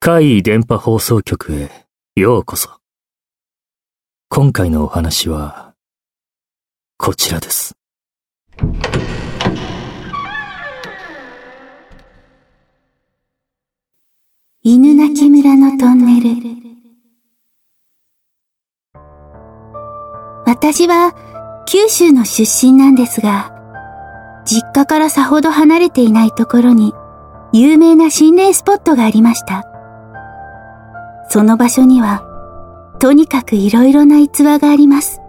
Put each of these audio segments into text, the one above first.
怪異電波放送局へようこそ。今回のお話は、こちらです。犬鳴村のトンネル。私は九州の出身なんですが、実家からさほど離れていないところに有名な心霊スポットがありました。その場所には、とにかく色々な逸話があります。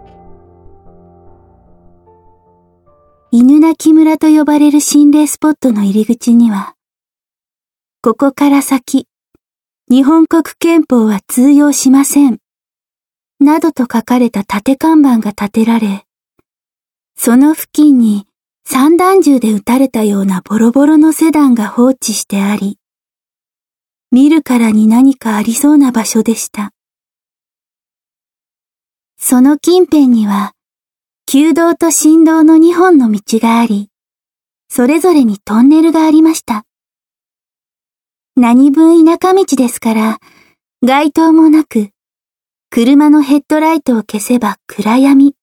犬鳴村と呼ばれる心霊スポットの入り口には、ここから先、日本国憲法は通用しません。などと書かれた縦看板が立てられ、その付近に散弾銃で撃たれたようなボロボロのセダンが放置してあり、見るからに何かありそうな場所でした。その近辺には、旧道と新道の2本の道があり、それぞれにトンネルがありました。何分田舎道ですから、街灯もなく、車のヘッドライトを消せば暗闇。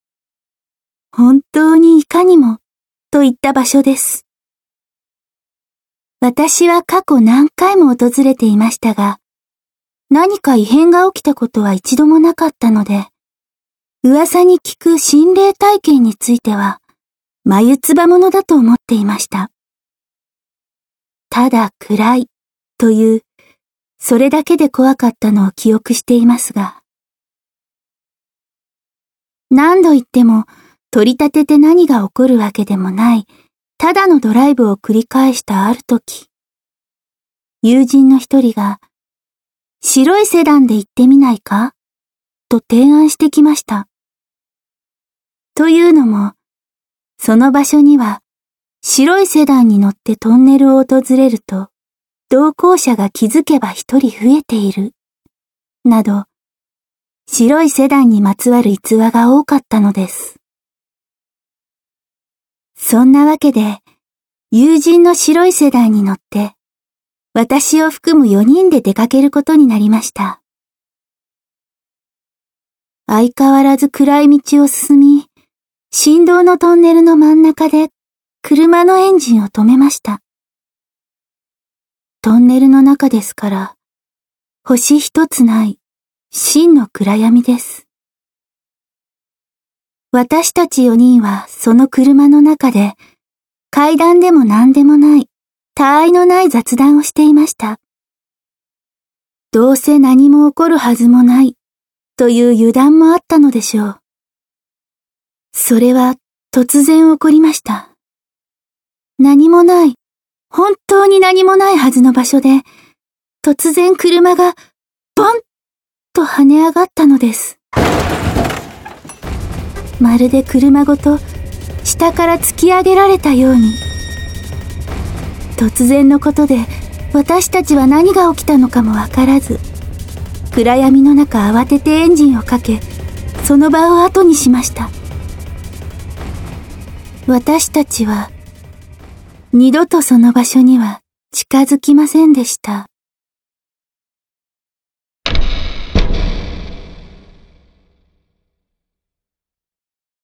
本当にいかにも、といった場所です。私は過去何回も訪れていましたが、何か異変が起きたことは一度もなかったので、噂に聞く心霊体験については、眉唾者だと思っていました。ただ暗いという、それだけで怖かったのを記憶していますが。何度言っても、取り立てて何が起こるわけでもないただのドライブを繰り返したある時、友人の一人が、白いセダンで行ってみないか？と提案してきました。というのも、その場所には、白いセダンに乗ってトンネルを訪れると、同行者が気づけば一人増えている、など、白いセダンにまつわる逸話が多かったのです。そんなわけで、友人の白い世代に乗って、私を含む4人で出かけることになりました。相変わらず暗い道を進み、振動のトンネルの真ん中で車のエンジンを止めました。トンネルの中ですから、星一つない真の暗闇です。私たち4人はその車の中で階段でも何でもない他愛のない雑談をしていました。どうせ何も起こるはずもないという油断もあったのでしょう。それは突然起こりました。何もない、本当に何もないはずの場所で、突然車がボンと跳ね上がったのです。まるで車ごと下から突き上げられたように。突然のことで私たちは何が起きたのかもわからず暗闇の中慌ててエンジンをかけその場を後にしました。私たちは二度とその場所には近づきませんでした。